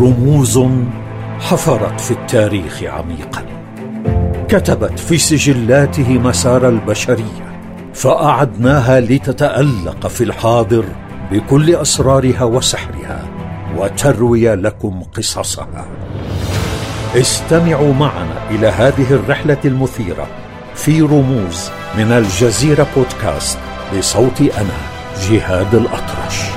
رموز حفرت في التاريخ عميقا. كتبت في سجلاته مسار البشرية فأعدناها لتتألق في الحاضر بكل أسرارها وسحرها وتروي لكم قصصها. استمعوا معنا إلى هذه الرحلة المثيرة في رموز من الجزيرة بودكاست بصوت أنا جهاد الأطرش.